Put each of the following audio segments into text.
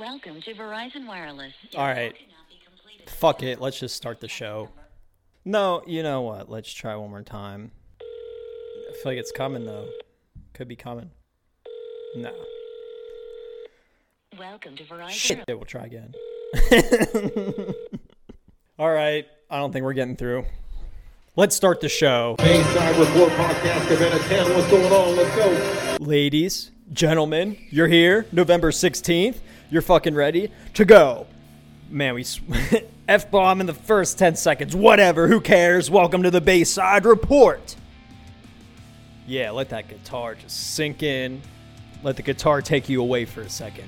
Welcome to Verizon Wireless. All right. Fuck it. Let's just start the show. No, you know what? Let's try one more time. I feel like it's coming though. Could be coming. No. Welcome to Verizon. Shit. We'll try again. All right. I don't think we're getting through. Let's start the show. Bayside Report Podcast event at 10. What's going on? Let's go. Ladies, gentlemen, you're here. November 16th. You're fucking ready to go. Man, we F bomb in the first 10 seconds. Whatever. Who cares? Welcome to the Bayside Report. Yeah, let that guitar just sink in. Let the guitar take you away for a second.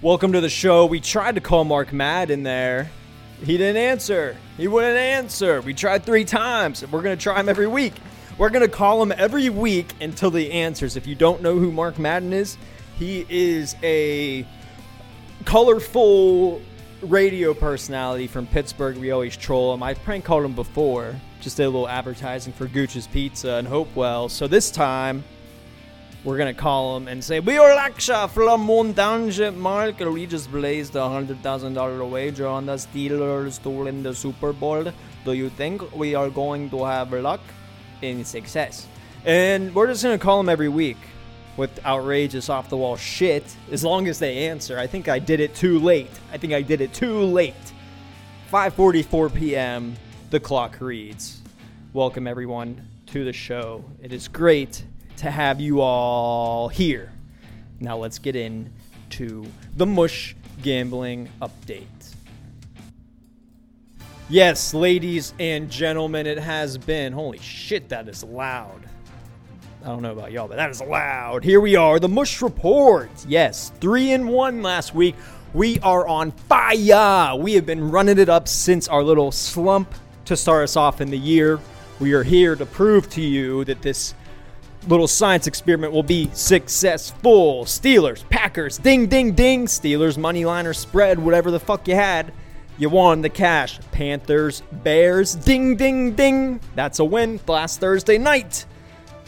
Welcome to the show. We tried to call Mark Madden there. He didn't answer. He wouldn't answer. We tried three times. and We're going to try him every week. We're going to call him every week until he answers. If you don't know who Mark Madden is, he is a colorful radio personality from Pittsburgh. We always troll him. I prank called him before. Just did a little advertising for Gooch's Pizza and Hopewell. So this time, we're gonna call him and say, We are Laksha from Moon Township Market. We just blazed a hundred thousand dollar wager on the Steelers to win the Super Bowl. Do you think we are going to have luck in success? And we're just gonna call them every week with outrageous off the wall shit as long as they answer. I think I did it too late. I think I did it too late. 5:44 p.m. The clock reads. Welcome everyone to the show. It is great to have you all here. Now let's get in to the Mush Gambling Update. Yes, ladies and gentlemen, it has been. Holy shit, that is loud. I don't know about y'all, but that is loud. Here we are, the Mush Report. Yes, three and one last week. We are on fire. We have been running it up since our little slump to start us off in the year. We are here to prove to you that this little science experiment will be successful. Steelers, Packers, ding, ding, ding. Steelers, money liner spread, whatever the fuck you had. You won the cash. Panthers, Bears, ding, ding, ding. That's a win last Thursday night.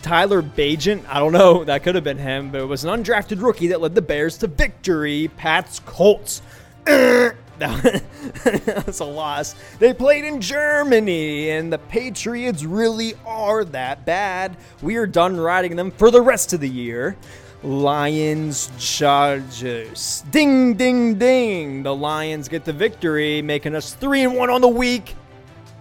Tyler Bagent, I don't know, that could have been him, but it was an undrafted rookie that led the Bears to victory. Pats, Colts. that was a loss. They played in Germany, and the Patriots really are that bad. We are done riding them for the rest of the year. Lions, Chargers. Ding, ding, ding. The Lions get the victory, making us 3 and 1 on the week.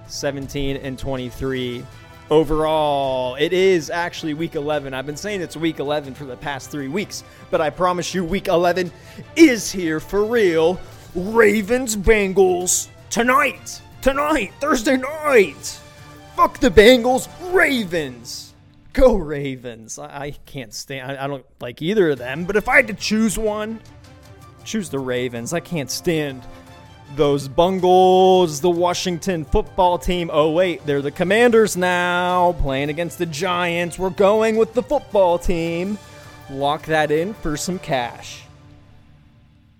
17 and 23 overall. It is actually week 11. I've been saying it's week 11 for the past three weeks, but I promise you, week 11 is here for real. Ravens Bengals tonight. Tonight, Thursday night. Fuck the Bengals, Ravens. Go Ravens. I, I can't stand I, I don't like either of them, but if I had to choose one, choose the Ravens. I can't stand those Bungles, the Washington football team. Oh, wait, they're the Commanders now, playing against the Giants. We're going with the football team. Lock that in for some cash.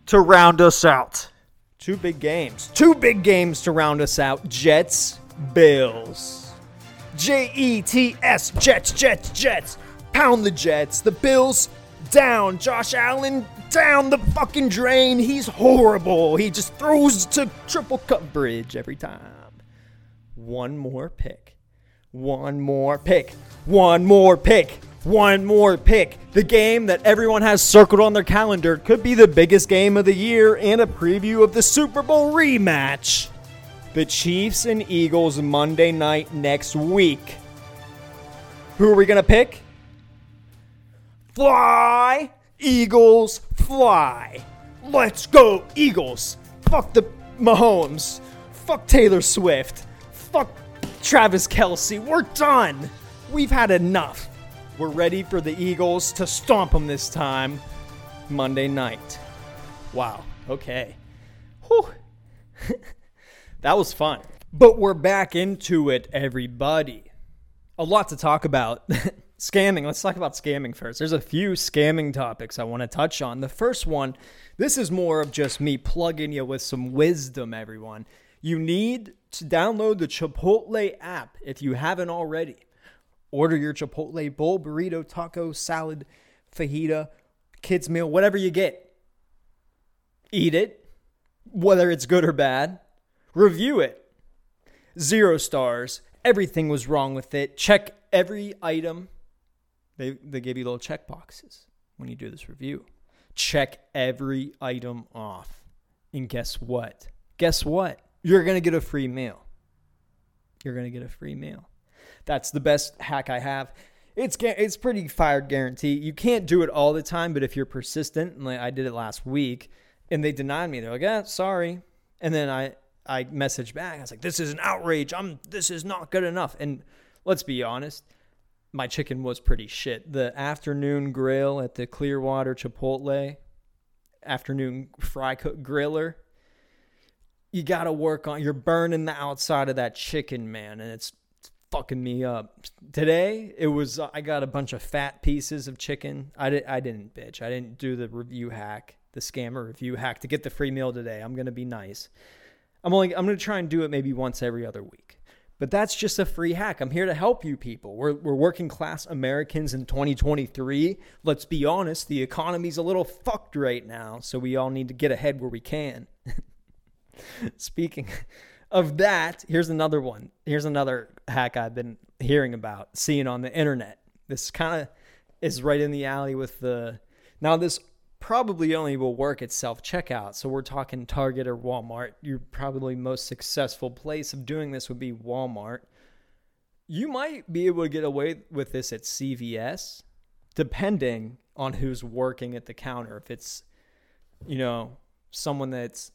To round us out, two big games. Two big games to round us out Jets, Bills. J E T S, Jets, Jets, Jets. Pound the Jets. The Bills down. Josh Allen down the fucking drain. He's horrible. He just throws to triple coverage every time. One more pick. One more pick. One more pick. One more pick. The game that everyone has circled on their calendar could be the biggest game of the year and a preview of the Super Bowl rematch. The Chiefs and Eagles Monday night next week. Who are we going to pick? Fly! Eagles, fly! Let's go, Eagles! Fuck the Mahomes! Fuck Taylor Swift! Fuck Travis Kelce! We're done! We've had enough. We're ready for the Eagles to stomp them this time. Monday night. Wow. Okay. Whew. that was fun. But we're back into it, everybody. A lot to talk about. scamming. Let's talk about scamming first. There's a few scamming topics I want to touch on. The first one, this is more of just me plugging you with some wisdom, everyone. You need to download the Chipotle app if you haven't already. Order your Chipotle bowl, burrito, taco, salad, fajita, kids meal, whatever you get. Eat it, whether it's good or bad. Review it. Zero stars. Everything was wrong with it. Check every item. They they give you little check boxes when you do this review. Check every item off. And guess what? Guess what? You're going to get a free meal. You're going to get a free meal. That's the best hack I have. It's it's pretty fired guarantee. You can't do it all the time, but if you're persistent, and like I did it last week, and they denied me, they're like, "Yeah, sorry," and then I I messaged back. I was like, "This is an outrage. I'm this is not good enough." And let's be honest, my chicken was pretty shit. The afternoon grill at the Clearwater Chipotle, afternoon fry cook griller. You got to work on. You're burning the outside of that chicken, man, and it's it's fucking me up. Today it was. uh, I got a bunch of fat pieces of chicken. I did. I didn't bitch. I didn't do the review hack, the scammer review hack to get the free meal today. I'm gonna be nice. I'm only. I'm gonna try and do it maybe once every other week. But that's just a free hack. I'm here to help you people. We're, we're working class Americans in 2023. Let's be honest, the economy's a little fucked right now, so we all need to get ahead where we can. Speaking of that, here's another one. Here's another hack I've been hearing about, seeing on the internet. This kind of is right in the alley with the. Now, this probably only will work at self checkout. So we're talking Target or Walmart. Your probably most successful place of doing this would be Walmart. You might be able to get away with this at CVS, depending on who's working at the counter. If it's, you know, someone that's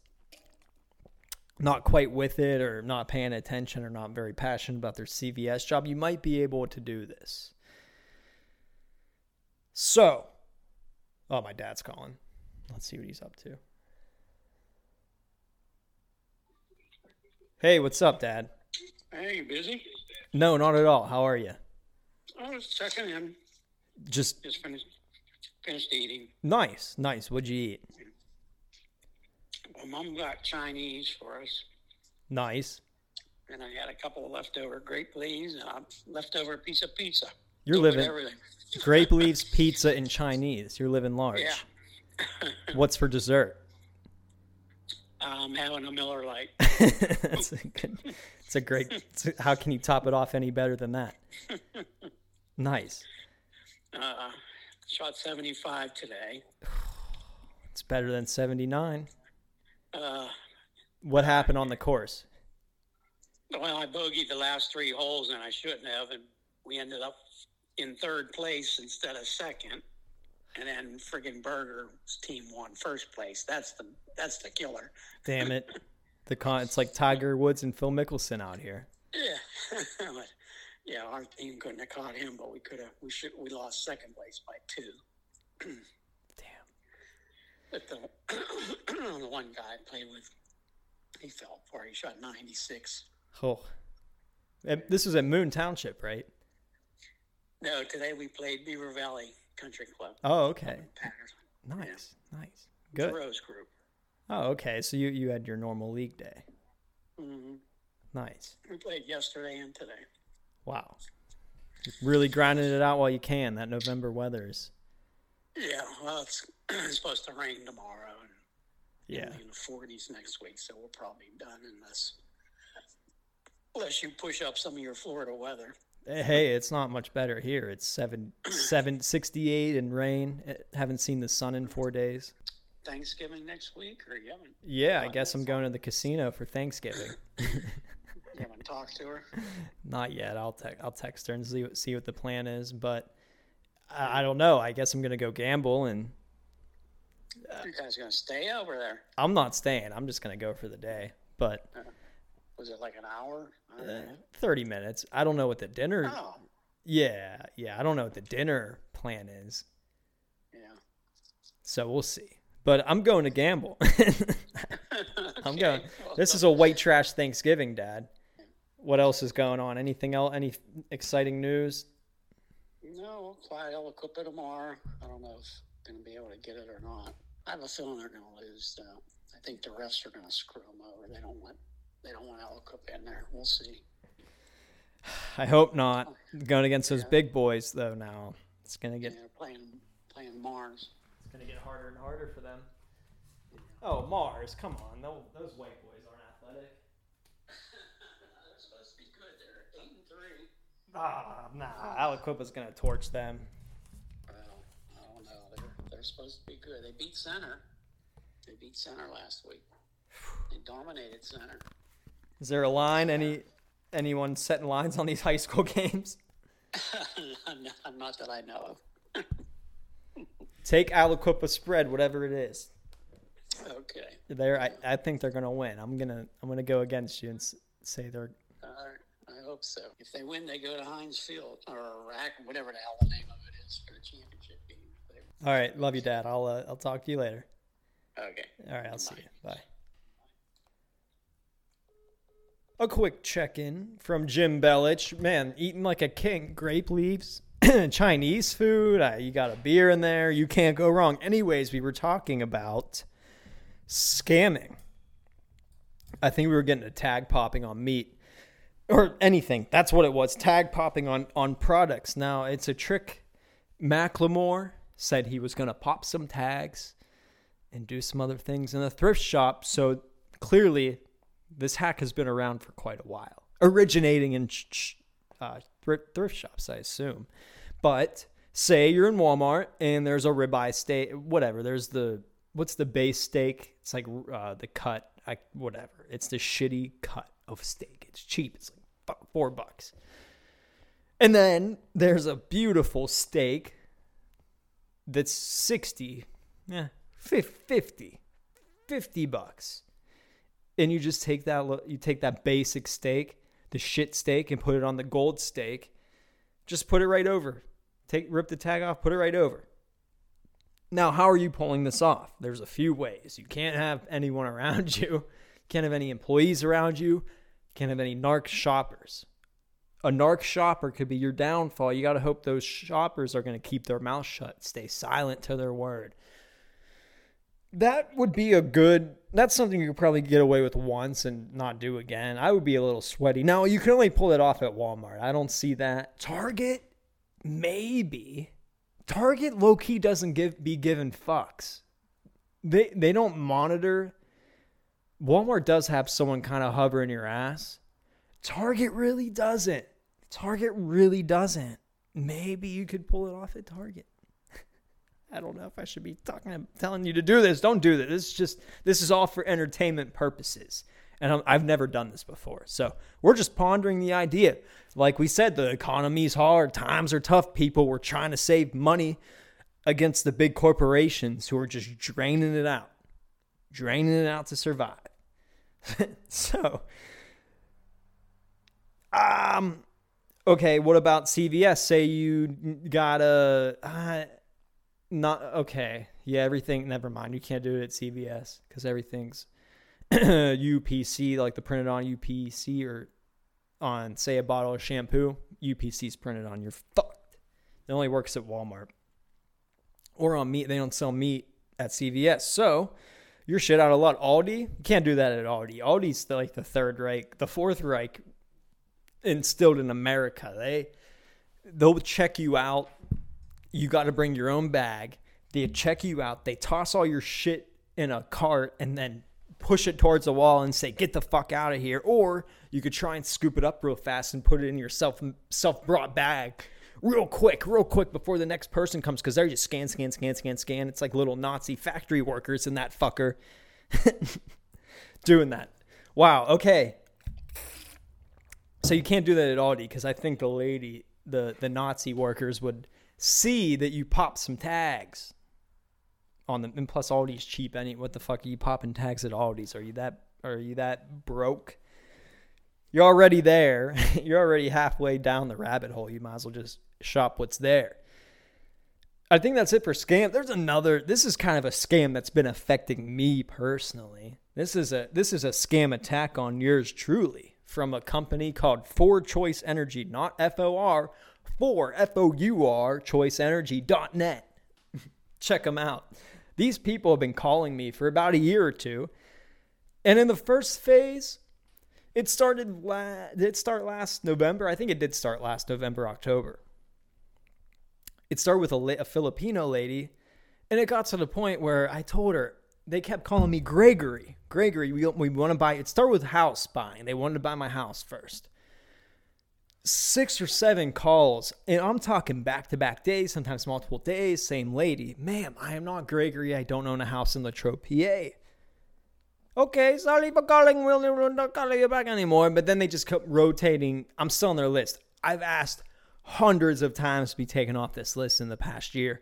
not quite with it or not paying attention or not very passionate about their CVS job, you might be able to do this. So, oh, my dad's calling. Let's see what he's up to. Hey, what's up, Dad? Hey, you busy? No, not at all. How are you? I was checking in. Just Just finished finished eating. nice, nice. What'd you eat? Well, Mom got Chinese for us, Nice. and I had a couple of leftover grape leaves and a leftover piece of pizza. You're with living everything. Grape leaves, pizza, and Chinese. You're living large. Yeah. What's for dessert? I'm having a Miller Lite. That's a good. It's a great. It's a- how can you top it off any better than that? Nice. Uh, shot 75 today. It's better than 79. Uh, What happened on the course? well, I bogeyed the last three holes, and I shouldn't have, and we ended up in third place instead of second. And then friggin' Berger's team won first place. That's the that's the killer. Damn it. The con. It's like Tiger Woods and Phil Mickelson out here. Yeah, but, yeah, our team couldn't have caught him, but we could have. We should. We lost second place by two. Damn. But the the one guy I played with, he fell for. He shot ninety six. Oh. And This was at Moon Township, right? No, today we played Beaver Valley Country Club. Oh, okay. Patterson. Nice. Nice. Good. Rose Group. Oh, okay. So you you had your normal league day. hmm Nice. We played yesterday and today. Wow. Really grinding it out while you can. That November weather's. Yeah, well, it's, it's supposed to rain tomorrow and Yeah. in the forties next week, so we're probably done unless unless you push up some of your Florida weather. Hey, it's not much better here. It's seven, seven, sixty-eight and rain. Eh, Haven't seen the sun in four days. Thanksgiving next week, or you haven't Yeah, I guess I'm going to the casino for Thanksgiving. you haven't talked to her? Not yet. I'll te- I'll text her and see what, see what the plan is. But I, I mm-hmm. don't know. I guess I'm gonna go gamble, and uh, You guys gonna stay over there? I'm not staying. I'm just gonna go for the day. But uh-huh. Was it like an hour? Uh, 30 minutes. I don't know what the dinner. Oh, Yeah, yeah. I don't know what the dinner plan is. yeah. So we'll see. But I'm going to gamble. I'm going. Okay, This is a white trash Thanksgiving, Dad. What else is going on? Anything else? Any exciting news? No, Clyde will equip it tomorrow. I don't know if I'm going to be able to get it or not. I have a feeling they're going to lose. Though. I think the refs are going to screw them over. They don't want they don't want Aliquip in there. We'll see. I hope not. Going against those big boys though. Now it's gonna Yeah, get. they're playing playing Mars. It's gonna get harder and harder for them. Oh, Mars, come on. No, those white boys aren't athletic. They're supposed to be good. They're eight and three. Ah, nah. Aliquippa's gonna torch them. Well, I don't know. They're they're supposed to be good. They beat center. They beat center last week. They dominated center. Is there a line? Any anyone setting lines on these high school games? not, not that I know of. Take Aliquippa spread, whatever it is. Okay. There, I, I think they're gonna win. I'm gonna I'm gonna go against you and s- say they're. Right. I hope so. If they win, they go to Heinz Field or Rack, whatever the hell the name of it is for the championship game. All right, love you, Dad. I'll uh, I'll talk to you later. Okay. All right, I'll see you. Bye. A quick check in from Jim Bellich. Man, eating like a king. Grape leaves, Chinese food. Uh, you got a beer in there. You can't go wrong. Anyways, we were talking about scamming. I think we were getting a tag popping on meat or anything. That's what it was. Tag popping on on products. Now it's a trick. Macklemore said he was going to pop some tags and do some other things in the thrift shop. So clearly, this hack has been around for quite a while, originating in uh, thrift, thrift shops, I assume. But say you're in Walmart and there's a ribeye steak, whatever. There's the what's the base steak? It's like uh, the cut, I, whatever. It's the shitty cut of steak. It's cheap. It's like four bucks. And then there's a beautiful steak that's 60, yeah, 50, 50 bucks. And you just take that, you take that basic steak, the shit steak, and put it on the gold steak. Just put it right over. Take, rip the tag off, put it right over. Now, how are you pulling this off? There's a few ways. You can't have anyone around you. Can't have any employees around you. You can't have any narc shoppers a narc shopper could be your downfall. You got to hope those shoppers are going to keep their mouth shut, stay silent to their word. That would be a good. That's something you could probably get away with once and not do again. I would be a little sweaty. Now you can only pull it off at Walmart. I don't see that. Target, maybe. Target low key doesn't give be given fucks. They they don't monitor. Walmart does have someone kind of hovering your ass. Target really doesn't. Target really doesn't. Maybe you could pull it off at Target. I don't know if I should be talking, telling you to do this. Don't do this. This is just this is all for entertainment purposes, and I'm, I've never done this before. So we're just pondering the idea. Like we said, the economy's hard, times are tough. People were trying to save money against the big corporations who are just draining it out, draining it out to survive. so um, okay. What about CVS? Say you got a uh, not okay. Yeah, everything. Never mind. You can't do it at CVS because everything's UPC, like the printed on UPC or on say a bottle of shampoo. UPC's printed on. You're fucked. It only works at Walmart or on meat. They don't sell meat at CVS. So you're shit out a lot. Aldi, you can't do that at Aldi. Aldi's the, like the third Reich, the fourth Reich instilled in America. They they'll check you out. You got to bring your own bag. They check you out. They toss all your shit in a cart and then push it towards the wall and say, "Get the fuck out of here." Or you could try and scoop it up real fast and put it in your self self brought bag. Real quick, real quick before the next person comes because they're just scan, scan, scan, scan, scan. It's like little Nazi factory workers in that fucker doing that. Wow. Okay. So you can't do that at Aldi because I think the lady, the the Nazi workers would see that you pop some tags on them, and plus Aldi's cheap. Any what the fuck are you popping tags at Aldi's? Are you that are you that broke? You're already there. You're already halfway down the rabbit hole. You might as well just shop what's there. I think that's it for scam. There's another. This is kind of a scam that's been affecting me personally. This is a this is a scam attack on yours truly from a company called Four Choice Energy, not F O R, for F O U R choiceenergy.net. Check them out. These people have been calling me for about a year or two. And in the first phase, it started la- did start last November? I think it did start last November, October. It started with a, la- a Filipino lady And it got to the point where I told her, they kept calling me Gregory. Gregory, we, we want to buy, it started with house buying. They wanted to buy my house first. Six or seven calls, and I'm talking back to back days, sometimes multiple days, same lady. Ma'am, I am not Gregory. I don't own a house in Latrobe, PA. Okay, sorry for calling. We'll not calling you back anymore. But then they just kept rotating. I'm still on their list. I've asked hundreds of times to be taken off this list in the past year.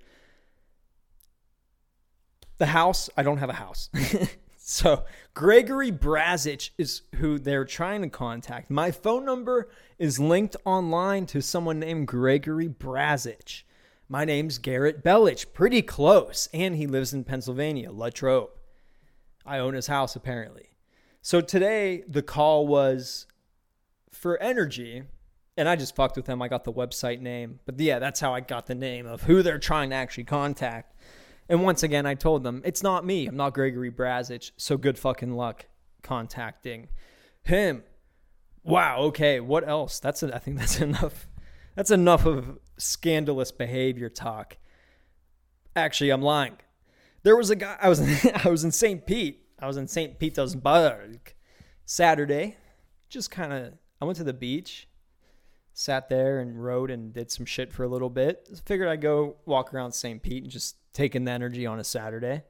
The house, I don't have a house. so Gregory Brazich is who they're trying to contact. My phone number is linked online to someone named Gregory Brazich. My name's Garrett Bellich, pretty close, and he lives in Pennsylvania, Latrobe. I own his house apparently. So today the call was for energy, and I just fucked with them. I got the website name, but yeah, that's how I got the name of who they're trying to actually contact. And once again, I told them it's not me. I'm not Gregory Brazich. So good fucking luck contacting him. Wow. Okay. What else? That's a, I think that's enough. That's enough of scandalous behavior talk. Actually, I'm lying. There was a guy. I was I was in St. Pete. I was in St. Petersburg Saturday. Just kind of. I went to the beach, sat there and rode and did some shit for a little bit. Figured I'd go walk around St. Pete and just take in the energy on a Saturday.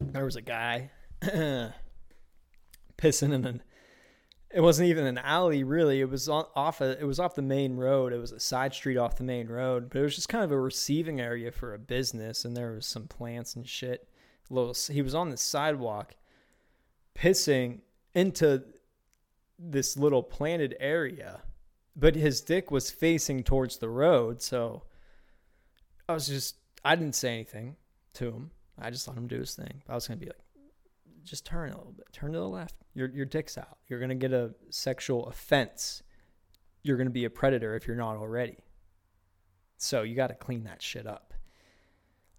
There was a guy pissing in an. It wasn't even an alley, really. It was on, off a. It was off the main road. It was a side street off the main road, but it was just kind of a receiving area for a business, and there was some plants and shit. A little. He was on the sidewalk, pissing into this little planted area, but his dick was facing towards the road, so I was just. I didn't say anything to him. I just let him do his thing. I was gonna be like, just turn a little bit. Turn to the left. Your your dick's out. You're gonna get a sexual offense. You're gonna be a predator if you're not already. So you got to clean that shit up.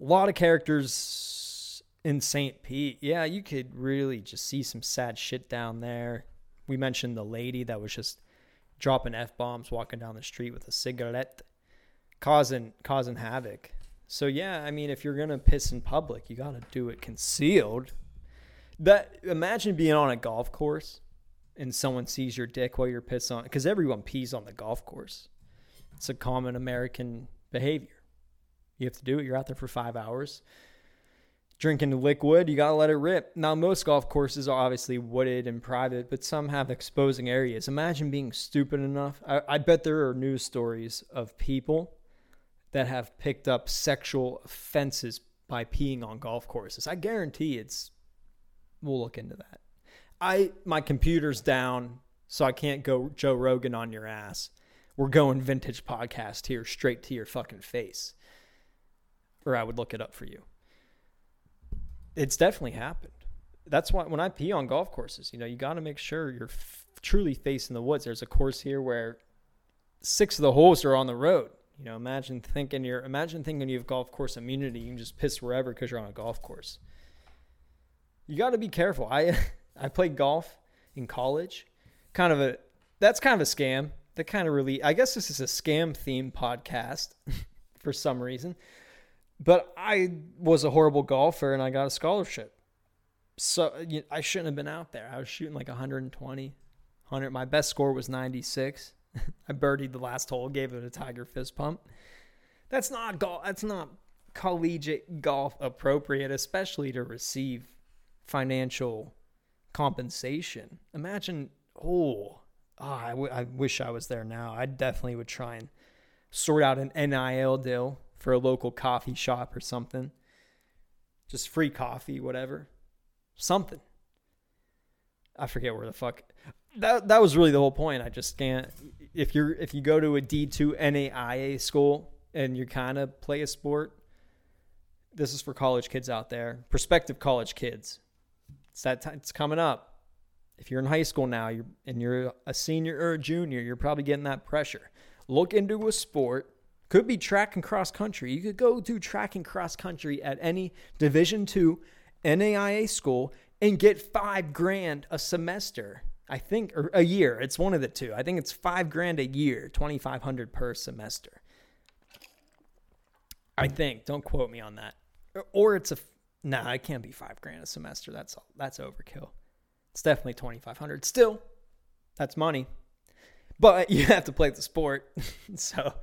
A lot of characters in St. Pete. Yeah, you could really just see some sad shit down there. We mentioned the lady that was just dropping f bombs, walking down the street with a cigarette, causing causing havoc. So yeah, I mean, if you're gonna piss in public, you gotta do it concealed. That imagine being on a golf course and someone sees your dick while you're pissing on because everyone pees on the golf course. It's a common American behavior. You have to do it. You're out there for five hours drinking liquid. You gotta let it rip. Now most golf courses are obviously wooded and private, but some have exposing areas. Imagine being stupid enough. I, I bet there are news stories of people that have picked up sexual offenses by peeing on golf courses. I guarantee it's we'll look into that. I my computer's down, so I can't go Joe Rogan on your ass. We're going vintage podcast here, straight to your fucking face. Or I would look it up for you. It's definitely happened. That's why when I pee on golf courses, you know, you got to make sure you're f- truly facing the woods. There's a course here where six of the holes are on the road. You know, imagine thinking you're imagine thinking you have golf course immunity. You can just piss wherever because you're on a golf course you got to be careful. I I played golf in college. Kind of a that's kind of a scam. That kind of really I guess this is a scam themed podcast for some reason. But I was a horrible golfer and I got a scholarship. So you I shouldn't have been out there. I was shooting like 120, 100. My best score was 96. I birdied the last hole, gave it a tiger fist pump. That's not golf. That's not collegiate golf appropriate, especially to receive financial compensation. Imagine, oh, oh I, w- I wish I was there now. I definitely would try and sort out an NIL deal for a local coffee shop or something. Just free coffee, whatever. Something. I forget where the fuck. That that was really the whole point. I just can't. If you're if you go to a D two NAIA school and you kind of play a sport, this is for college kids out there, prospective college kids. It's that time, it's coming up. If you're in high school now, you're and you're a senior or a junior, you're probably getting that pressure. Look into a sport. Could be track and cross country. You could go do track and cross country at any Division two NAIA school and get five grand a semester. I think, or a year. It's one of the two. I think it's five grand a year, twenty five hundred per semester. I think. Don't quote me on that. Or- it's a, nah. It can't be five grand a semester. That's all. That's overkill. It's definitely twenty five hundred. Still, that's money. But you have to play the sport, so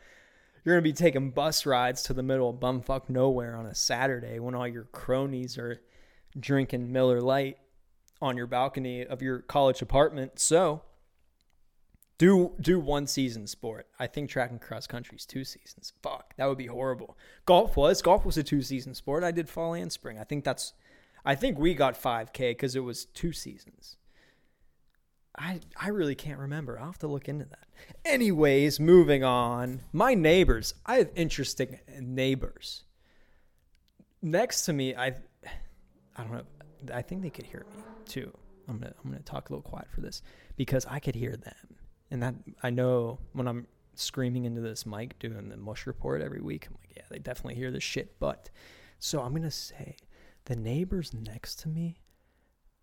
you're gonna be taking bus rides to the middle of bumfuck nowhere on a Saturday when all your cronies are drinking Miller Lite on your balcony of your college apartment. So do do one season sport. I think track and cross country is two seasons. Fuck, that would be horrible. Golf was golf was a two season sport. I did fall and spring. I think that's I think we got 5k cuz it was two seasons. I I really can't remember. I'll have to look into that. Anyways, moving on. My neighbors. I have interesting neighbors. Next to me, I I don't know. I think they could hear me too. I'm gonna I'm gonna talk a little quiet for this because I could hear them, and that I know when I'm screaming into this mic doing the mush report every week. I'm like, yeah, they definitely hear this shit. But so I'm gonna say the neighbors next to me.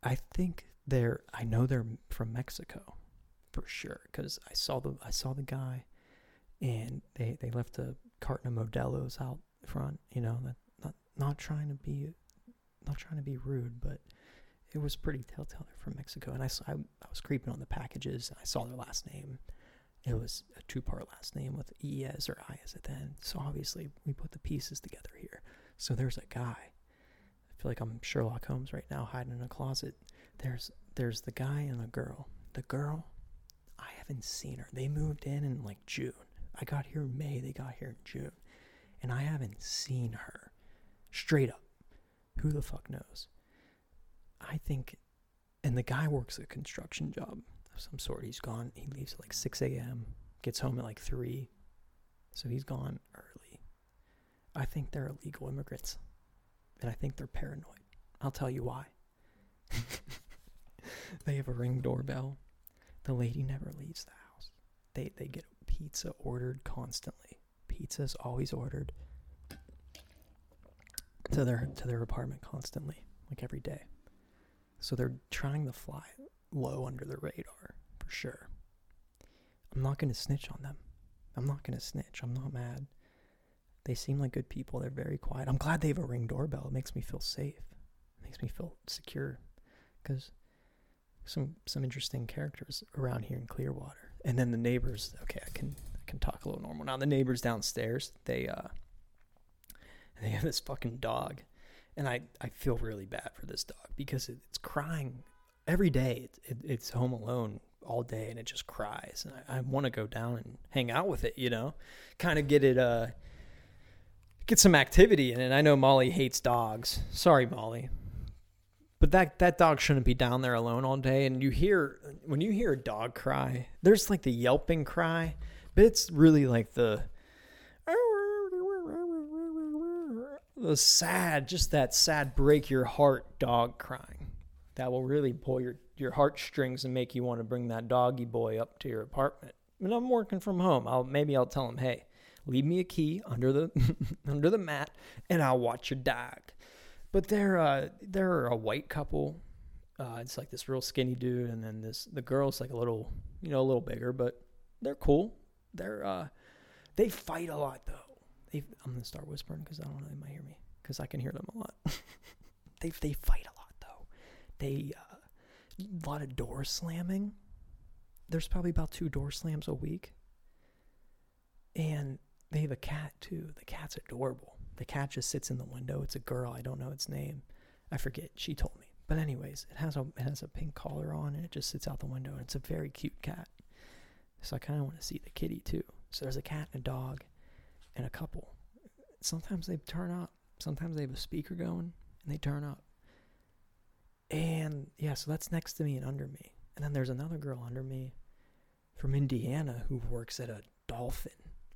I think they're. I know they're from Mexico, for sure, because I saw the I saw the guy, and they they left a carton of Modelo's out front. You know, not not trying to be not trying to be rude, but it was pretty telltale they're from Mexico. And I, saw, I, I was creeping on the packages and I saw their last name. It was a two part last name with ES or IS at the end. So obviously we put the pieces together here. So there's a guy. I feel like I'm Sherlock Holmes right now hiding in a closet. There's there's the guy and the girl. The girl, I haven't seen her. They moved in in like June. I got here in May, they got here in June. And I haven't seen her. Straight up. Who the fuck knows? I think, and the guy works a construction job of some sort. He's gone. He leaves at like 6 a.m., gets home at like 3. So he's gone early. I think they're illegal immigrants. And I think they're paranoid. I'll tell you why. they have a ring doorbell. The lady never leaves the house. They, they get pizza ordered constantly. Pizza's always ordered to their to their apartment constantly, like every day. So they're trying to fly low under the radar for sure. I'm not going to snitch on them. I'm not going to snitch. I'm not mad. They seem like good people. They're very quiet. I'm glad they have a ring doorbell. It makes me feel safe. It makes me feel secure cuz some some interesting characters around here in Clearwater. And then the neighbors, okay, I can I can talk a little normal now. The neighbors downstairs, they uh they have this fucking dog and I, I feel really bad for this dog because it, it's crying every day. It, it, it's home alone all day and it just cries. And I, I want to go down and hang out with it, you know, kind of get it, uh, get some activity in it. I know Molly hates dogs. Sorry, Molly. But that, that dog shouldn't be down there alone all day. And you hear, when you hear a dog cry, there's like the yelping cry, but it's really like the, the sad, just that sad break your heart dog crying. That will really pull your, your heartstrings and make you want to bring that doggy boy up to your apartment. And I'm working from home. I'll maybe I'll tell him, hey, leave me a key under the under the mat and I'll watch your dog. But they're uh they're a white couple. Uh, it's like this real skinny dude and then this the girl's like a little you know, a little bigger, but they're cool. They're uh they fight a lot though they I'm gonna start whispering because I don't know they might hear me because I can hear them a lot. they they fight a lot though. They uh, a lot of door slamming. There's probably about two door slams a week. And they have a cat too. The cat's adorable. The cat just sits in the window. It's a girl. I don't know its name. I forget. She told me. But anyways, it has a it has a pink collar on and it just sits out the window and it's a very cute cat. So I kind of want to see the kitty too. So there's a cat and a dog and a couple. Sometimes they turn up. Sometimes they have a speaker going and they turn up. And yeah, so that's next to me and under me. And then there's another girl under me from Indiana who works at a dolphin,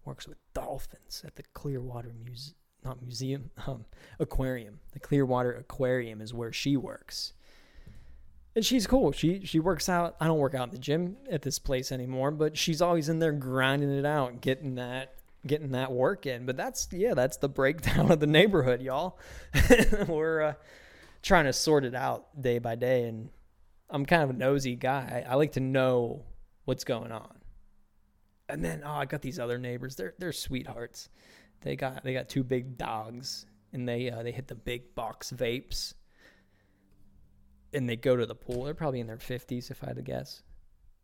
works with dolphins at the Clearwater Muse not museum, um, aquarium. The Clearwater Aquarium is where she works. And she's cool. She she works out. I don't work out in the gym at this place anymore, but she's always in there grinding it out, getting that getting that work in. But that's yeah, that's the breakdown of the neighborhood, y'all. We're uh, trying to sort it out day by day, and I'm kind of a nosy guy. I, I like to know what's going on. And then oh, I got these other neighbors. They're they're sweethearts. They got they got two big dogs, and they uh, they hit the big box vapes, and they go to the pool. They're probably in their fifties, if I had to guess.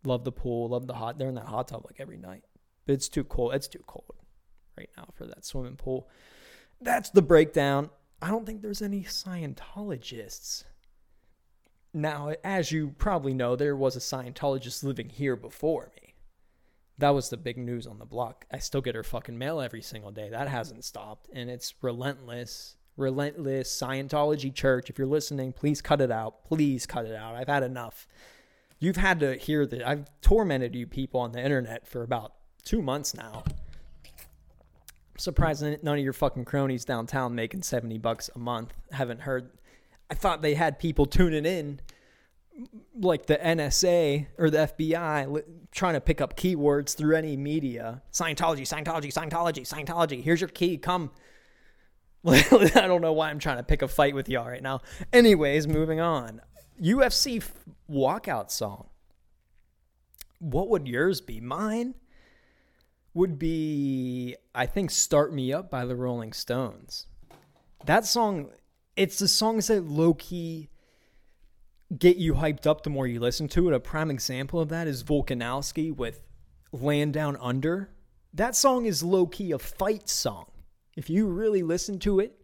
Love the pool, love the hot. They're in that hot tub like every night, but it's too cold. It's too cold right now for that swimming pool. That's the breakdown. I don't think there's any Scientologists. Now, as you probably know, there was a Scientologist living here before me. That was the big news on the block. I still get her fucking mail every single day. That hasn't stopped. And it's relentless, relentless Scientology church. If you're listening, please cut it out. Please cut it out. I've had enough. You've had to hear that. I've tormented you people on the internet for about two months now. Surprised none of your fucking cronies downtown making 70 bucks a month haven't heard. I thought they had people tuning in like the NSA or the FBI trying to pick up keywords through any media. Scientology, Scientology, Scientology, Scientology. Here's your key. Come. I don't know why I'm trying to pick a fight with y'all right now. Anyways, moving on. UFC walkout song. What would yours be? Mine would be, I think, Start Me Up by the Rolling Stones. That song, it's the songs that low key get you hyped up the more you listen to it. A prime example of that is Volkanovski with Land Down Under. That song is low key a fight song. If you really listen to it,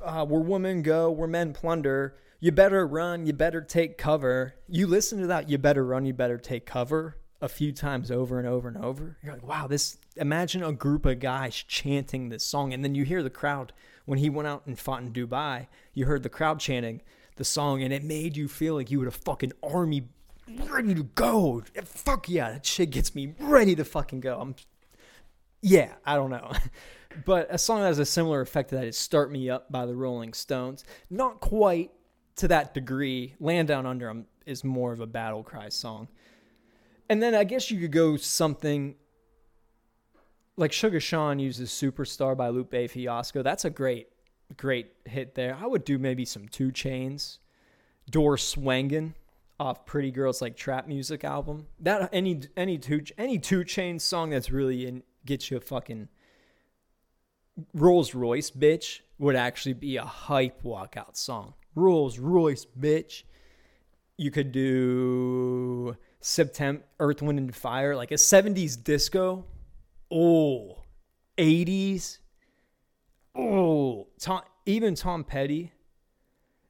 uh, where women go, where men plunder, you better run, you better take cover. You listen to that, you better run, you better take cover a few times over and over and over. You're like, wow, this, imagine a group of guys chanting this song. And then you hear the crowd when he went out and fought in Dubai, you heard the crowd chanting the song and it made you feel like you had a fucking army ready to go. Fuck yeah, that shit gets me ready to fucking go. I'm, yeah, I don't know. But a song that has a similar effect to that is Start Me Up by the Rolling Stones. Not quite to that degree. Land Down Under is more of a battle cry song. And then I guess you could go something like Sugar Sean uses Superstar by Lupe Fiasco. That's a great, great hit there. I would do maybe some 2 Chainz, Door Swangin' off Pretty Girls Like Trap Music album. That any any two any 2 Chainz song that's really in gets you a fucking Rolls Royce bitch would actually be a hype walkout song. Rolls Royce bitch. You could do September Earth, Wind and Fire, like a 70s disco. Oh, 80s. Oh, Tom, even Tom Petty.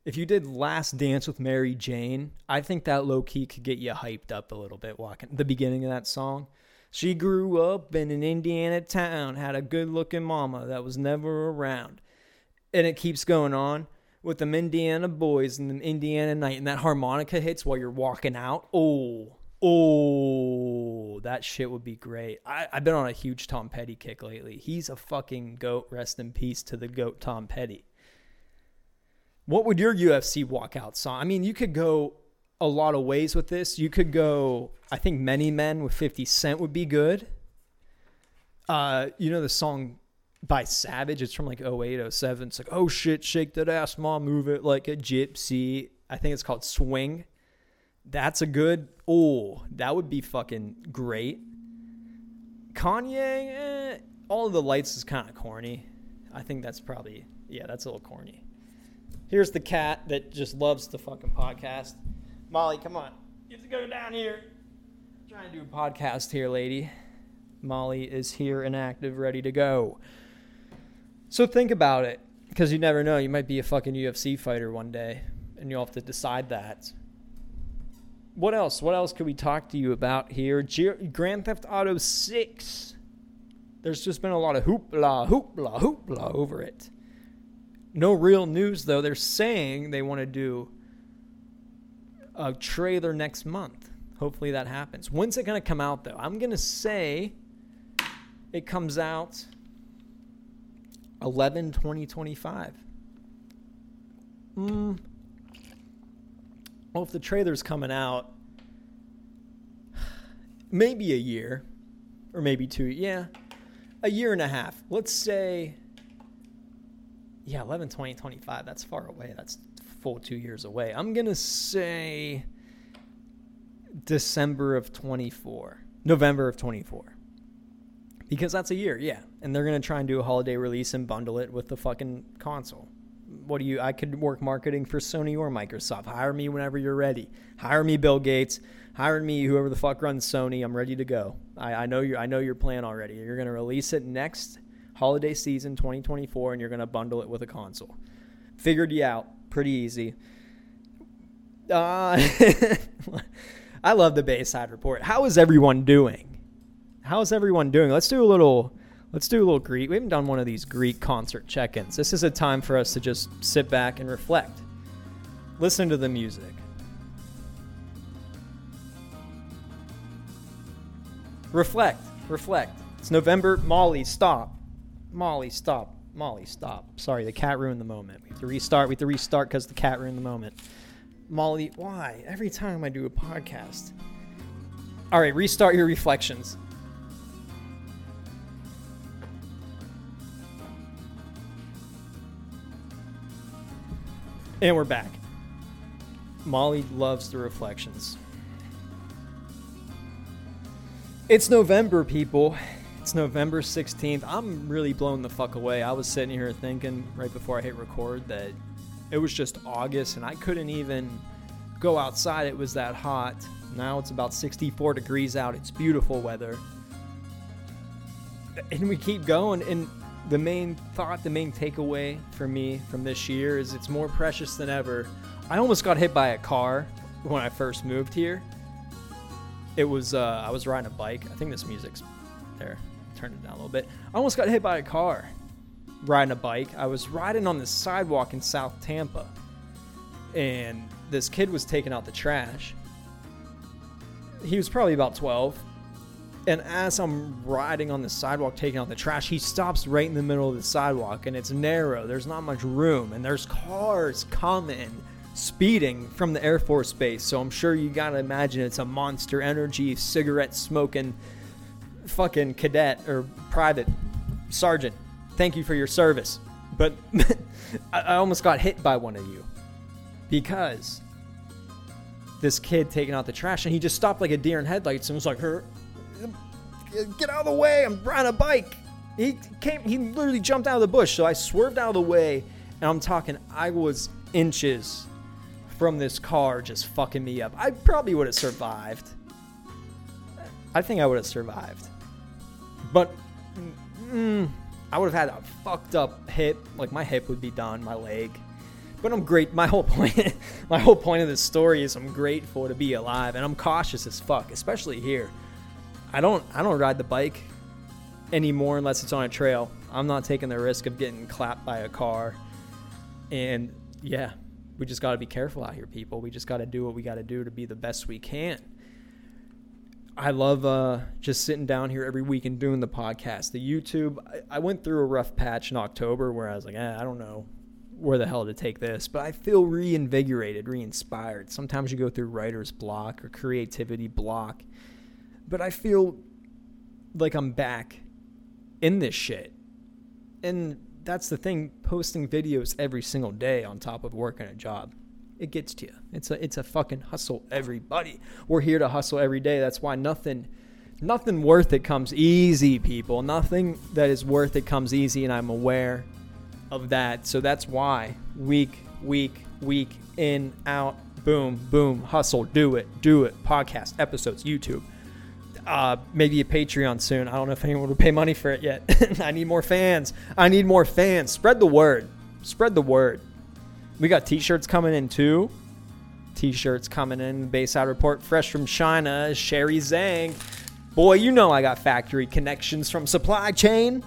If you did Last Dance with Mary Jane, I think that low key could get you hyped up a little bit walking the beginning of that song. She grew up in an Indiana town, had a good looking mama that was never around. And it keeps going on with them Indiana boys and them Indiana night, and that harmonica hits while you're walking out. Oh, oh, that shit would be great. I, I've been on a huge Tom Petty kick lately. He's a fucking goat. Rest in peace to the goat Tom Petty. What would your UFC walkout song? I mean, you could go a lot of ways with this. You could go, I think Many Men with 50 Cent would be good. Uh, you know the song by Savage? It's from like 08, 07. It's like, oh shit, shake that ass, mom, move it like a gypsy. I think it's called Swing. That's a good, oh, that would be fucking great. Kanye, eh, All of the Lights is kind of corny. I think that's probably, yeah, that's a little corny. Here's the cat that just loves the fucking podcast. Molly, come on. You have to go down here. I'm trying to do a podcast here, lady. Molly is here and active, ready to go. So think about it, because you never know. You might be a fucking UFC fighter one day, and you'll have to decide that. What else? What else could we talk to you about here? Grand Theft Auto 6. There's just been a lot of hoopla, hoopla, hoopla over it. No real news, though. They're saying they want to do a trailer next month. Hopefully that happens. When's it going to come out, though? I'm going to say it comes out 11 2025. Mm. Well, if the trailer's coming out, maybe a year or maybe two. Yeah, a year and a half. Let's say, yeah, 11 20 25. That's far away. That's full two years away. I'm going to say December of 24, November of 24. Because that's a year, yeah. And they're gonna try and do a holiday release and bundle it with the fucking console. What do you? I could work marketing for Sony or Microsoft. Hire me whenever you're ready. Hire me, Bill Gates. Hire me, whoever the fuck runs Sony. I'm ready to go. I, I know your I know your plan already. You're gonna release it next holiday season 2024, and you're gonna bundle it with a console. Figured you out. Pretty easy. Uh, I love the Bayside Report. How is everyone doing? How is everyone doing? Let's do a little. Let's do a little Greek. We haven't done one of these Greek concert check-ins. This is a time for us to just sit back and reflect. Listen to the music. Reflect. Reflect. It's November. Molly, stop. Molly, stop. Molly, stop. Sorry, the cat ruined the moment. We have to restart. We have to restart because the cat ruined the moment. Molly, why? Every time I do a podcast. All right, restart your reflections. And we're back. Molly loves the reflections. It's November, people. It's November 16th. I'm really blown the fuck away. I was sitting here thinking right before I hit record that it was just August and I couldn't even go outside. It was that hot. Now it's about 64 degrees out. It's beautiful weather. And we keep going. And the main thought, the main takeaway for me from this year is it's more precious than ever. I almost got hit by a car when I first moved here. It was, uh, I was riding a bike. I think this music's there. Turn it down a little bit. I almost got hit by a car riding a bike. I was riding on the sidewalk in South Tampa, and this kid was taking out the trash. He was probably about 12. And as I'm riding on the sidewalk taking out the trash, he stops right in the middle of the sidewalk, and it's narrow. There's not much room, and there's cars coming, speeding from the Air Force Base. So I'm sure you gotta imagine it's a monster energy, cigarette smoking, fucking cadet or private sergeant thank you for your service. But I almost got hit by one of you because this kid taking out the trash and he just stopped like a deer in headlights and was like, "Her, get out of the way! I'm riding a bike." He came. He literally jumped out of the bush. So I swerved out of the way, and I'm talking. I was inches from this car just fucking me up. I probably would have survived. I think I would have survived, but. Mm, I would have had a fucked up hip. Like my hip would be done, my leg. But I'm great. My whole point, my whole point of this story is I'm grateful to be alive, and I'm cautious as fuck, especially here. I don't, I don't ride the bike anymore unless it's on a trail. I'm not taking the risk of getting clapped by a car. And yeah, we just got to be careful out here, people. We just got to do what we got to do to be the best we can. I love uh, just sitting down here every week and doing the podcast. The YouTube, I, I went through a rough patch in October where I was like, eh, I don't know where the hell to take this, but I feel reinvigorated, re-inspired. Sometimes you go through writer's block or creativity block, but I feel like I'm back in this shit. And that's the thing, posting videos every single day on top of working a job it gets to you. It's a it's a fucking hustle, everybody. We're here to hustle every day. That's why nothing nothing worth it comes easy, people. Nothing that is worth it comes easy, and I'm aware of that. So that's why week, week, week in, out, boom, boom, hustle, do it, do it. Podcast, episodes, YouTube. Uh, maybe a Patreon soon. I don't know if anyone would pay money for it yet. I need more fans. I need more fans. Spread the word. Spread the word. We got t-shirts coming in too. T-shirts coming in. Bayside Report, fresh from China. Sherry Zhang. Boy, you know I got factory connections from supply chain.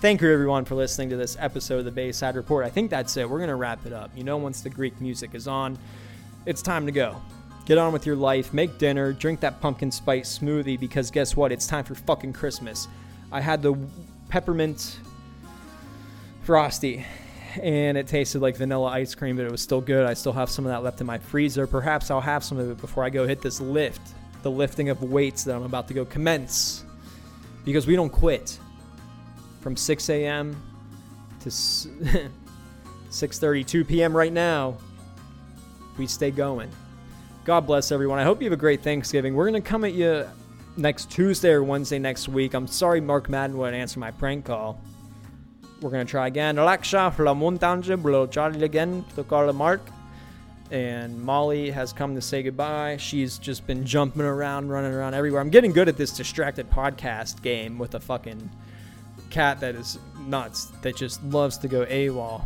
Thank you everyone for listening to this episode of the Bayside Report. I think that's it. We're gonna wrap it up. You know, once the Greek music is on, it's time to go. Get on with your life, make dinner, drink that pumpkin spice smoothie because guess what? It's time for fucking Christmas. I had the peppermint frosty and it tasted like vanilla ice cream, but it was still good. I still have some of that left in my freezer. Perhaps I'll have some of it before I go hit this lift, the lifting of weights that I'm about to go commence. Because we don't quit. From 6 a.m. to 6:32 p.m. right now, we stay going. God bless everyone. I hope you have a great Thanksgiving. We're going to come at you next Tuesday or Wednesday next week. I'm sorry Mark Madden wouldn't answer my prank call. We're gonna try again. Alexa, la montagne, blow Charlie again to call Mark. And Molly has come to say goodbye. She's just been jumping around, running around everywhere. I'm getting good at this distracted podcast game with a fucking cat that is nuts, that just loves to go AWOL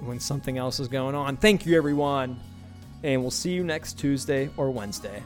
when something else is going on. Thank you, everyone. And we'll see you next Tuesday or Wednesday.